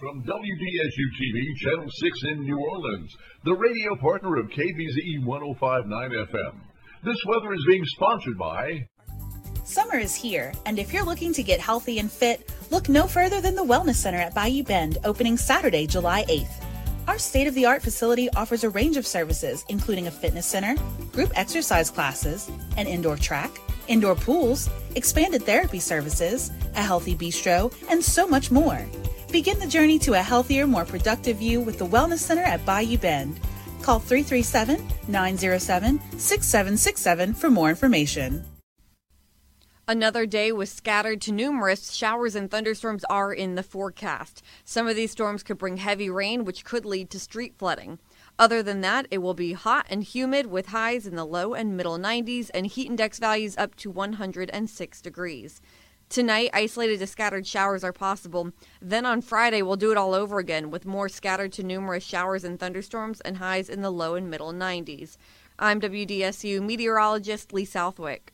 From WDSU TV, Channel 6 in New Orleans, the radio partner of KBZE 1059 FM. This weather is being sponsored by. Summer is here, and if you're looking to get healthy and fit, look no further than the Wellness Center at Bayou Bend, opening Saturday, July 8th. Our state of the art facility offers a range of services, including a fitness center, group exercise classes, an indoor track, indoor pools, expanded therapy services, a healthy bistro, and so much more. Begin the journey to a healthier, more productive you with the Wellness Center at Bayou Bend. Call 337 907 6767 for more information. Another day with scattered to numerous showers and thunderstorms are in the forecast. Some of these storms could bring heavy rain, which could lead to street flooding. Other than that, it will be hot and humid with highs in the low and middle 90s and heat index values up to 106 degrees. Tonight, isolated to scattered showers are possible. Then on Friday, we'll do it all over again with more scattered to numerous showers and thunderstorms and highs in the low and middle 90s. I'm WDSU meteorologist Lee Southwick.